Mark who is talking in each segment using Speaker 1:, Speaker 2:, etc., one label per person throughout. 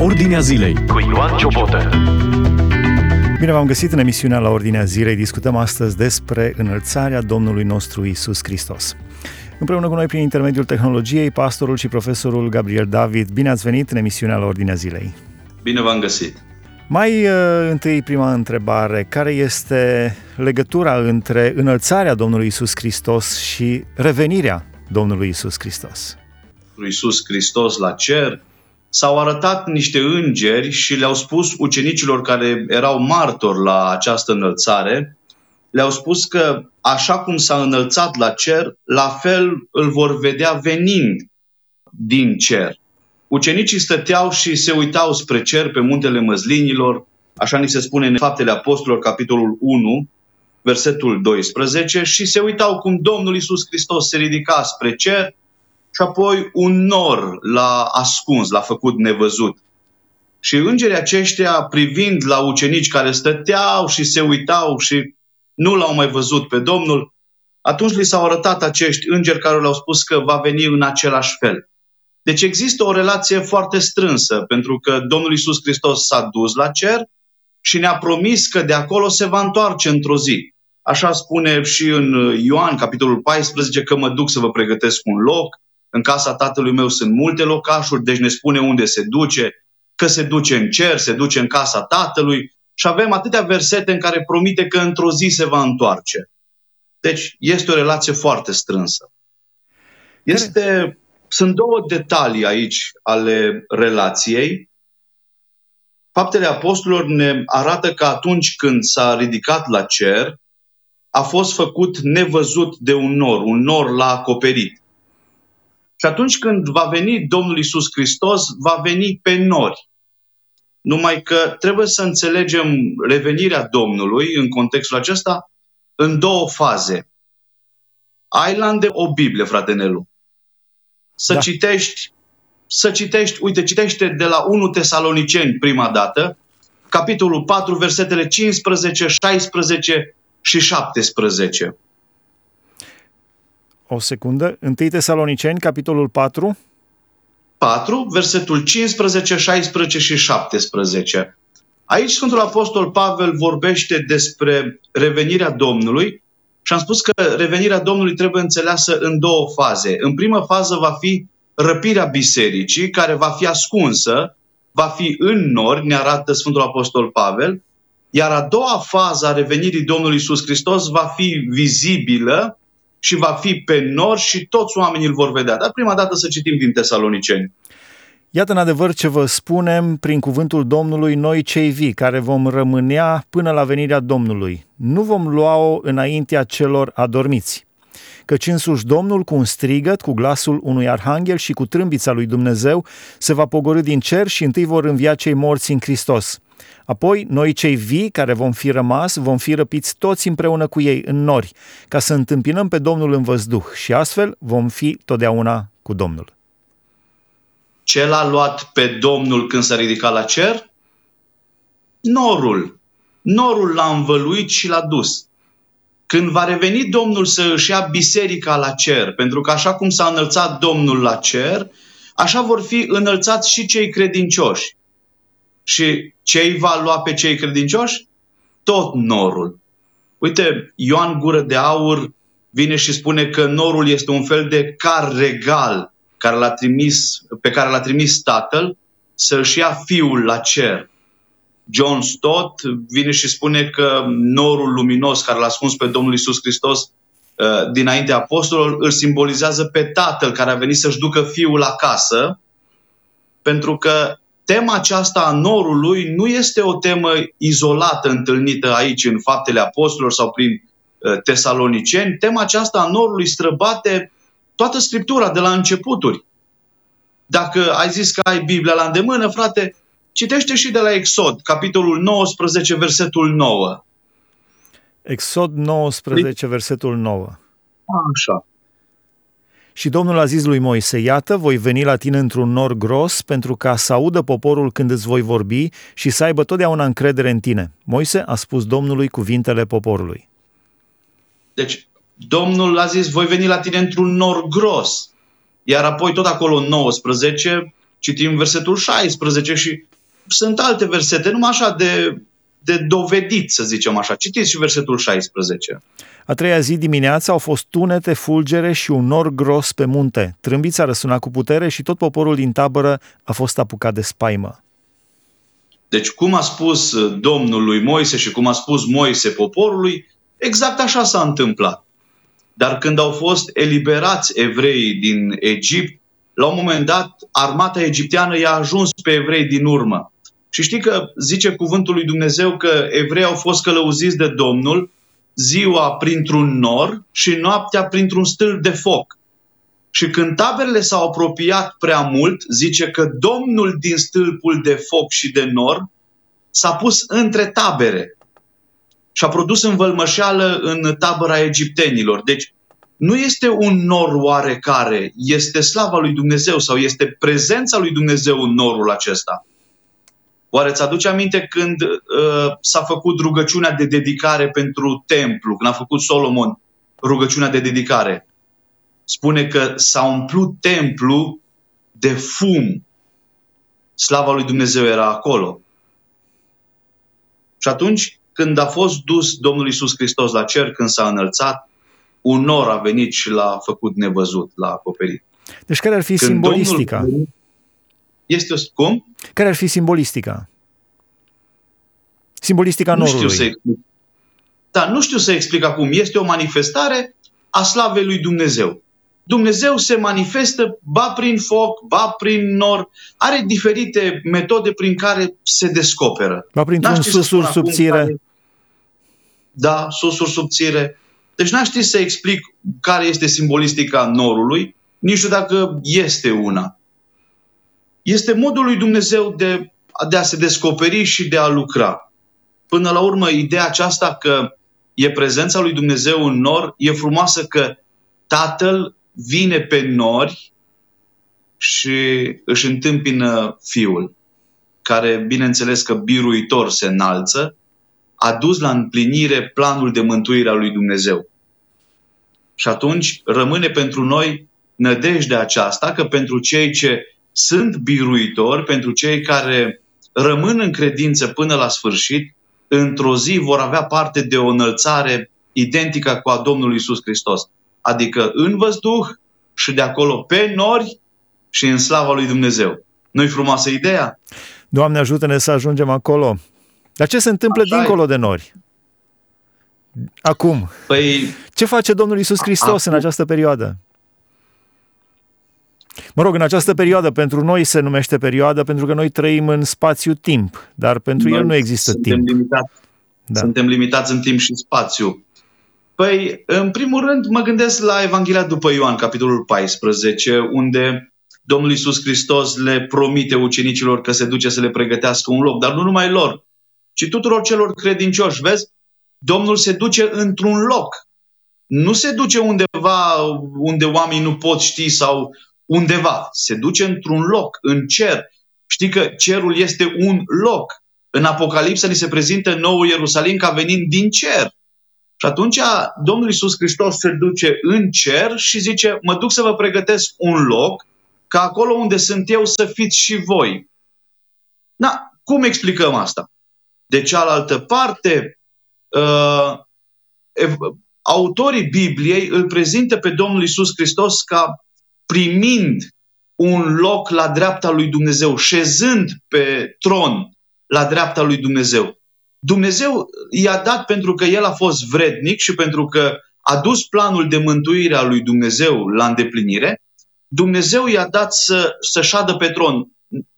Speaker 1: Ordinea zilei cu Ioan Ciobotă.
Speaker 2: Bine v-am găsit în emisiunea la Ordinea Zilei. Discutăm astăzi despre înălțarea Domnului nostru Isus Hristos. Împreună cu noi, prin intermediul tehnologiei, pastorul și profesorul Gabriel David. Bine ați venit în emisiunea la Ordinea Zilei.
Speaker 3: Bine v-am găsit.
Speaker 2: Mai uh, întâi, prima întrebare. Care este legătura între înălțarea Domnului Isus Hristos și revenirea Domnului Isus Hristos?
Speaker 3: Lui Isus Hristos la cer s-au arătat niște îngeri și le-au spus ucenicilor care erau martori la această înălțare, le-au spus că așa cum s-a înălțat la cer, la fel îl vor vedea venind din cer. Ucenicii stăteau și se uitau spre cer pe muntele măslinilor, așa ni se spune în Faptele Apostolilor, capitolul 1, versetul 12, și se uitau cum Domnul Isus Hristos se ridica spre cer și apoi un nor l-a ascuns, l-a făcut nevăzut. Și îngerii aceștia, privind la ucenici care stăteau și se uitau și nu l-au mai văzut pe Domnul, atunci li s-au arătat acești îngeri care le-au spus că va veni în același fel. Deci există o relație foarte strânsă, pentru că Domnul Isus Hristos s-a dus la cer și ne-a promis că de acolo se va întoarce într-o zi. Așa spune și în Ioan, capitolul 14, că mă duc să vă pregătesc un loc. În casa tatălui meu sunt multe locașuri, deci ne spune unde se duce, că se duce în cer, se duce în casa tatălui și avem atâtea versete în care promite că într-o zi se va întoarce. Deci este o relație foarte strânsă. Este, sunt două detalii aici ale relației. Faptele apostolilor ne arată că atunci când s-a ridicat la cer, a fost făcut nevăzut de un nor, un nor l-a acoperit. Și atunci când va veni Domnul Isus Hristos, va veni pe nori. Numai că trebuie să înțelegem revenirea Domnului în contextul acesta în două faze. Ai la o Biblie, frate Nelu. Să da. citești, să citești, uite, citește de la 1 Tesaloniceni prima dată, capitolul 4, versetele 15, 16 și 17.
Speaker 2: O secundă. 1 Tesaloniceni, capitolul 4.
Speaker 3: 4, versetul 15, 16 și 17. Aici Sfântul Apostol Pavel vorbește despre revenirea Domnului și am spus că revenirea Domnului trebuie înțeleasă în două faze. În prima fază va fi răpirea bisericii, care va fi ascunsă, va fi în nori, ne arată Sfântul Apostol Pavel, iar a doua fază a revenirii Domnului Isus Hristos va fi vizibilă și va fi pe nor și toți oamenii îl vor vedea. Dar prima dată să citim din Tesaloniceni.
Speaker 2: Iată în adevăr ce vă spunem prin cuvântul Domnului noi cei vii, care vom rămânea până la venirea Domnului. Nu vom lua-o înaintea celor adormiți. Căci însuși Domnul cu un strigăt, cu glasul unui arhanghel și cu trâmbița lui Dumnezeu se va pogorâ din cer și întâi vor învia cei morți în Hristos. Apoi, noi cei vii care vom fi rămas, vom fi răpiți toți împreună cu ei în nori, ca să întâmpinăm pe Domnul în văzduh și astfel vom fi totdeauna cu Domnul.
Speaker 3: Ce l-a luat pe Domnul când s-a ridicat la cer? Norul. Norul l-a învăluit și l-a dus. Când va reveni Domnul să își ia biserica la cer, pentru că așa cum s-a înălțat Domnul la cer, așa vor fi înălțați și cei credincioși. Și ce îi va lua pe cei credincioși? Tot norul. Uite, Ioan Gură de Aur vine și spune că norul este un fel de car regal care l-a trimis, pe care l-a trimis tatăl să-și ia fiul la cer. John Stott vine și spune că norul luminos care l-a ascuns pe Domnul Isus Hristos uh, dinainte apostolilor îl simbolizează pe tatăl care a venit să-și ducă fiul acasă, pentru că tema aceasta a norului nu este o temă izolată întâlnită aici în faptele apostolilor sau prin uh, tesaloniceni. Tema aceasta a norului străbate toată Scriptura de la începuturi. Dacă ai zis că ai Biblia la îndemână, frate, citește și de la Exod, capitolul 19, versetul 9.
Speaker 2: Exod 19, versetul 9.
Speaker 3: Așa.
Speaker 2: Și Domnul a zis lui Moise, iată, voi veni la tine într-un nor gros pentru ca să audă poporul când îți voi vorbi și să aibă totdeauna încredere în tine. Moise a spus Domnului cuvintele poporului.
Speaker 3: Deci, Domnul a zis, voi veni la tine într-un nor gros. Iar apoi tot acolo în 19 citim versetul 16 și sunt alte versete, numai așa de, de dovedit, să zicem așa. Citiți și versetul 16.
Speaker 2: A treia zi dimineața au fost tunete, fulgere și un nor gros pe munte. Trâmbița răsuna cu putere și tot poporul din tabără a fost apucat de spaimă.
Speaker 3: Deci cum a spus Domnul lui Moise și cum a spus Moise poporului, exact așa s-a întâmplat. Dar când au fost eliberați evreii din Egipt, la un moment dat, armata egipteană i-a ajuns pe evrei din urmă. Și știi că zice cuvântul lui Dumnezeu că evrei au fost călăuziți de Domnul ziua printr-un nor și noaptea printr-un stâlp de foc. Și când taberele s-au apropiat prea mult, zice că Domnul din stâlpul de foc și de nor s-a pus între tabere și a produs învălmășeală în tabăra egiptenilor. Deci nu este un nor oarecare, este slava lui Dumnezeu sau este prezența lui Dumnezeu în norul acesta. Oare ți aduce aminte când uh, s-a făcut rugăciunea de dedicare pentru templu, când a făcut Solomon rugăciunea de dedicare? Spune că s-a umplut templu de fum. Slava lui Dumnezeu era acolo. Și atunci, când a fost dus Domnul Isus Hristos la cer, când s-a înălțat, un nor a venit și l-a făcut nevăzut, l-a acoperit.
Speaker 2: Deci care ar fi când simbolistica? Domnul
Speaker 3: este o... Cum?
Speaker 2: Care ar fi simbolistica? Simbolistica nu norului.
Speaker 3: Știu să explic. Da, nu știu să explic acum. Este o manifestare a slavei lui Dumnezeu. Dumnezeu se manifestă ba prin foc, ba prin nor. Are diferite metode prin care se descoperă.
Speaker 2: Ba printr-un susur subțire. Care...
Speaker 3: Da, susur subțire. Deci n-aș ști să explic care este simbolistica norului, nici știu dacă este una este modul lui Dumnezeu de, de a se descoperi și de a lucra. Până la urmă, ideea aceasta că e prezența lui Dumnezeu în nor, e frumoasă că Tatăl vine pe nori și își întâmpină Fiul, care, bineînțeles că biruitor se înalță, a dus la împlinire planul de mântuire a lui Dumnezeu. Și atunci rămâne pentru noi nădejdea aceasta că pentru cei ce sunt biruitori pentru cei care rămân în credință până la sfârșit, într-o zi vor avea parte de o înălțare identică cu a Domnului Isus Hristos. Adică în văzduh și de acolo pe nori și în slava lui Dumnezeu. Nu-i frumoasă ideea?
Speaker 2: Doamne ajută-ne să ajungem acolo. Dar ce se întâmplă Așa dincolo e. de nori? Acum. Păi, ce face Domnul Isus Hristos acum, în această perioadă? Mă rog, în această perioadă, pentru noi se numește perioadă pentru că noi trăim în spațiu-timp, dar pentru noi el nu există
Speaker 3: suntem
Speaker 2: timp.
Speaker 3: Limitați. Da. Suntem limitați în timp și spațiu. Păi, în primul rând, mă gândesc la Evanghelia după Ioan, capitolul 14, unde Domnul Iisus Hristos le promite ucenicilor că se duce să le pregătească un loc, dar nu numai lor, ci tuturor celor credincioși. Vezi? Domnul se duce într-un loc. Nu se duce undeva unde oamenii nu pot ști sau undeva, se duce într-un loc, în cer. Știi că cerul este un loc. În Apocalipsa ni se prezintă nou Ierusalim ca venind din cer. Și atunci Domnul Iisus Hristos se duce în cer și zice, mă duc să vă pregătesc un loc ca acolo unde sunt eu să fiți și voi. Na, cum explicăm asta? De cealaltă parte, uh, autorii Bibliei îl prezintă pe Domnul Iisus Hristos ca primind un loc la dreapta lui Dumnezeu, șezând pe tron la dreapta lui Dumnezeu. Dumnezeu i-a dat pentru că el a fost vrednic și pentru că a dus planul de mântuire a lui Dumnezeu la îndeplinire, Dumnezeu i-a dat să, să șadă pe tron.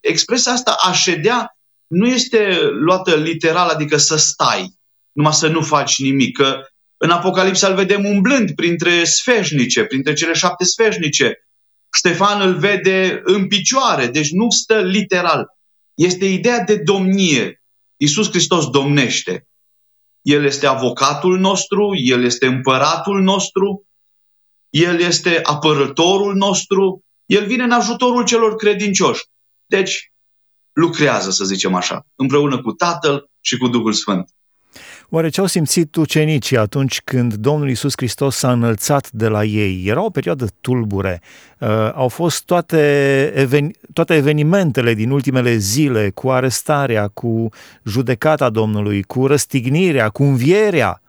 Speaker 3: Expresia asta a ședea nu este luată literal, adică să stai, numai să nu faci nimic. Că în Apocalipsa îl vedem umblând printre sfeșnice, printre cele șapte sfeșnice, Ștefan îl vede în picioare, deci nu stă literal. Este ideea de domnie. Iisus Hristos domnește. El este avocatul nostru, El este împăratul nostru, El este apărătorul nostru, El vine în ajutorul celor credincioși. Deci, lucrează, să zicem așa, împreună cu Tatăl și cu Duhul Sfânt.
Speaker 2: Oare ce au simțit ucenicii atunci când Domnul Isus Hristos s-a înălțat de la ei? Era o perioadă tulbure. Uh, au fost toate, even- toate evenimentele din ultimele zile cu arestarea, cu judecata Domnului, cu răstignirea, cu învierea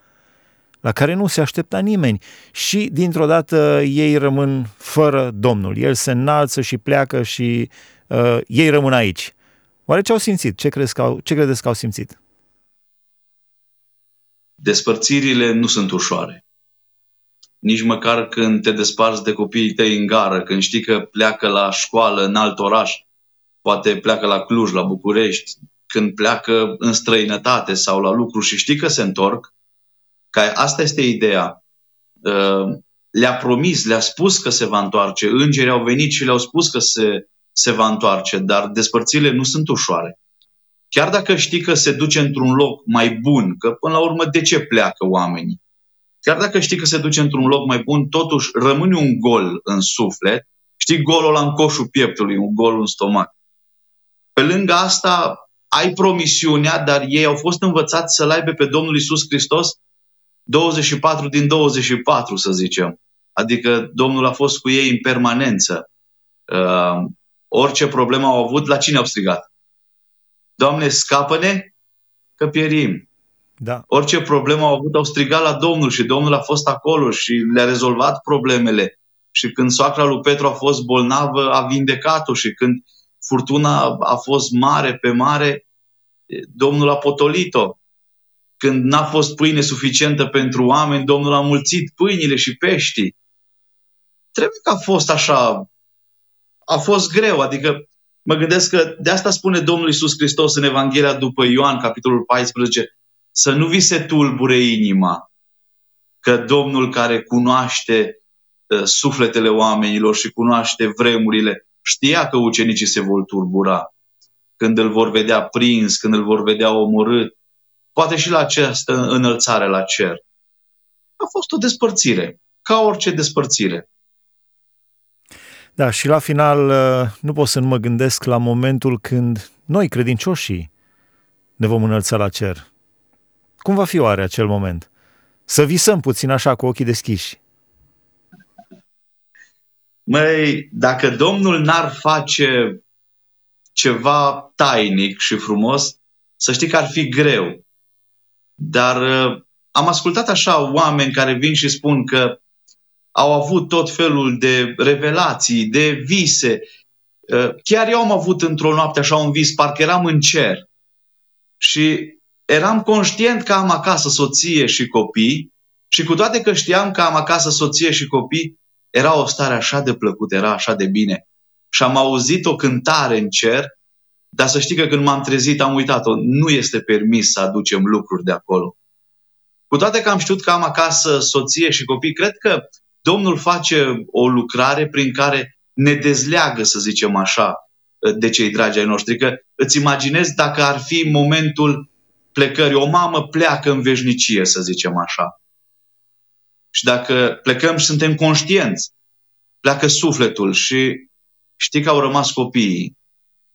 Speaker 2: la care nu se aștepta nimeni și dintr-o dată ei rămân fără Domnul. El se înalță și pleacă și uh, ei rămân aici. Oare ce au simțit? Ce, crezi că au, ce credeți că au simțit?
Speaker 3: Despărțirile nu sunt ușoare. Nici măcar când te desparți de copiii tăi în gară, când știi că pleacă la școală în alt oraș, poate pleacă la Cluj, la București, când pleacă în străinătate sau la lucru și știi că se întorc, că asta este ideea. Uh, le-a promis, le-a spus că se va întoarce. Îngerii au venit și le-au spus că se, se va întoarce, dar despărțirile nu sunt ușoare. Chiar dacă știi că se duce într-un loc mai bun, că până la urmă de ce pleacă oamenii? Chiar dacă știi că se duce într-un loc mai bun, totuși rămâne un gol în suflet. Știi golul ăla în coșul pieptului, un gol în stomac. Pe lângă asta, ai promisiunea, dar ei au fost învățați să-L aibă pe Domnul Isus Hristos 24 din 24, să zicem. Adică Domnul a fost cu ei în permanență. Uh, orice problemă au avut, la cine au strigat? Doamne, scapă-ne că pierim.
Speaker 2: Da.
Speaker 3: Orice problemă au avut, au strigat la Domnul și Domnul a fost acolo și le-a rezolvat problemele. Și când soacra lui Petru a fost bolnavă, a vindecat-o și când furtuna a fost mare pe mare, Domnul a potolit-o. Când n-a fost pâine suficientă pentru oameni, Domnul a mulțit pâinile și peștii. Trebuie că a fost așa, a fost greu, adică mă gândesc că de asta spune Domnul Isus Hristos în Evanghelia după Ioan, capitolul 14, să nu vi se tulbure inima, că Domnul care cunoaște uh, sufletele oamenilor și cunoaște vremurile, știa că ucenicii se vor turbura când îl vor vedea prins, când îl vor vedea omorât, poate și la această înălțare la cer. A fost o despărțire, ca orice despărțire.
Speaker 2: Da, și la final uh, nu pot să nu mă gândesc la momentul când noi, credincioșii, ne vom înălța la cer. Cum va fi oare acel moment? Să visăm puțin așa cu ochii deschiși.
Speaker 3: Măi, dacă Domnul n-ar face ceva tainic și frumos, să știi că ar fi greu. Dar uh, am ascultat așa oameni care vin și spun că au avut tot felul de revelații, de vise. Uh, chiar eu am avut într-o noapte așa un vis, parcă eram în cer. Și eram conștient că am acasă soție și copii și cu toate că știam că am acasă soție și copii, era o stare așa de plăcută, era așa de bine. Și am auzit o cântare în cer, dar să știi că când m-am trezit am uitat-o. Nu este permis să aducem lucruri de acolo. Cu toate că am știut că am acasă soție și copii, cred că Domnul face o lucrare prin care ne dezleagă, să zicem așa, de cei dragi ai noștri. Că îți imaginezi dacă ar fi momentul plecării. O mamă pleacă în veșnicie, să zicem așa. Și dacă plecăm și suntem conștienți, pleacă sufletul și știi că au rămas copiii.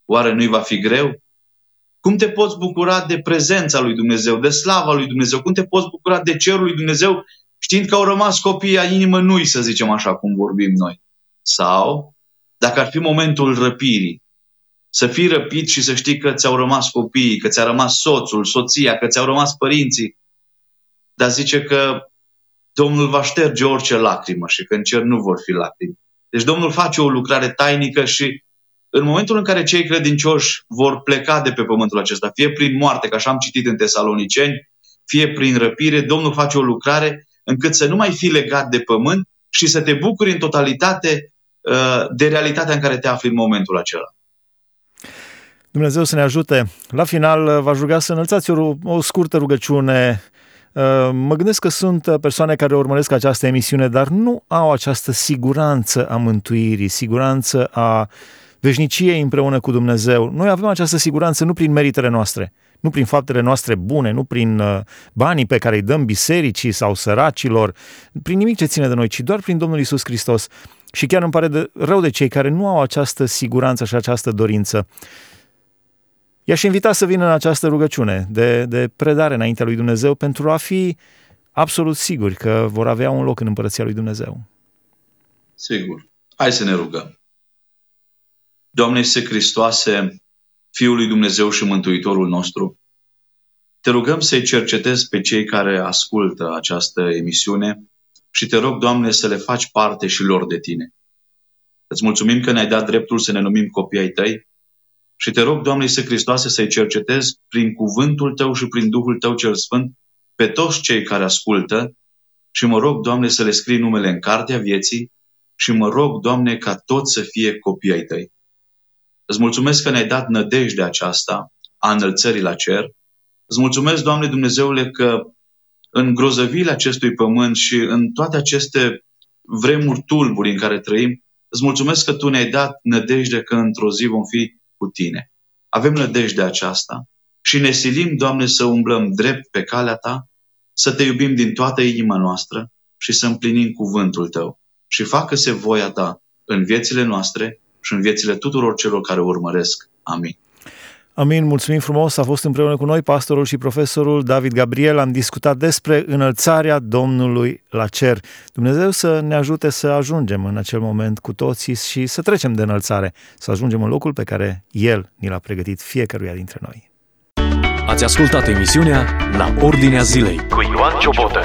Speaker 3: Oare nu-i va fi greu? Cum te poți bucura de prezența lui Dumnezeu, de slava lui Dumnezeu? Cum te poți bucura de cerul lui Dumnezeu știind că au rămas copiii a inimă nu să zicem așa cum vorbim noi? Sau, dacă ar fi momentul răpirii, să fii răpit și să știi că ți-au rămas copiii, că ți-a rămas soțul, soția, că ți-au rămas părinții. Dar zice că Domnul va șterge orice lacrimă și că în cer nu vor fi lacrimi. Deci Domnul face o lucrare tainică și în momentul în care cei credincioși vor pleca de pe pământul acesta, fie prin moarte, ca așa am citit în Tesaloniceni, fie prin răpire, Domnul face o lucrare încât să nu mai fii legat de pământ și să te bucuri în totalitate uh, de realitatea în care te afli în momentul acela.
Speaker 2: Dumnezeu să ne ajute. La final uh, v-aș ruga să înălțați o, o scurtă rugăciune. Uh, mă gândesc că sunt persoane care urmăresc această emisiune, dar nu au această siguranță a mântuirii, siguranță a veșniciei împreună cu Dumnezeu. Noi avem această siguranță nu prin meritele noastre, nu prin faptele noastre bune, nu prin uh, banii pe care îi dăm bisericii sau săracilor, prin nimic ce ține de noi, ci doar prin Domnul Isus Hristos. Și chiar îmi pare de, rău de cei care nu au această siguranță și această dorință. I-aș invita să vină în această rugăciune de, de predare înaintea lui Dumnezeu pentru a fi absolut siguri că vor avea un loc în împărăția lui Dumnezeu.
Speaker 3: Sigur. Hai să ne rugăm. Doamne Iisuse Hristoase, Fiul lui Dumnezeu și Mântuitorul nostru, te rugăm să-i cercetezi pe cei care ascultă această emisiune și te rog, Doamne, să le faci parte și lor de Tine. Îți mulțumim că ne-ai dat dreptul să ne numim copii ai Tăi și te rog, Doamne Iisuse Hristoase, să-i cercetezi prin cuvântul Tău și prin Duhul Tău cel Sfânt pe toți cei care ascultă și mă rog, Doamne, să le scrii numele în cartea vieții și mă rog, Doamne, ca toți să fie copii ai Tăi. Îți mulțumesc că ne-ai dat nădejde aceasta a înălțării la cer. Îți mulțumesc, Doamne Dumnezeule, că în grozăviile acestui pământ și în toate aceste vremuri tulburi în care trăim, îți mulțumesc că Tu ne-ai dat nădejde că într-o zi vom fi cu Tine. Avem nădejde aceasta și ne silim, Doamne, să umblăm drept pe calea Ta, să Te iubim din toată inima noastră și să împlinim cuvântul Tău. Și facă-se voia Ta în viețile noastre și în viețile tuturor celor care urmăresc. Amin.
Speaker 2: Amin, mulțumim frumos. A fost împreună cu noi pastorul și profesorul David Gabriel. Am discutat despre înălțarea Domnului la cer. Dumnezeu să ne ajute să ajungem în acel moment cu toții și să trecem de înălțare, să ajungem în locul pe care El ni l-a pregătit fiecăruia dintre noi.
Speaker 1: Ați ascultat emisiunea La Ordinea Zilei cu Ioan Ciobotă.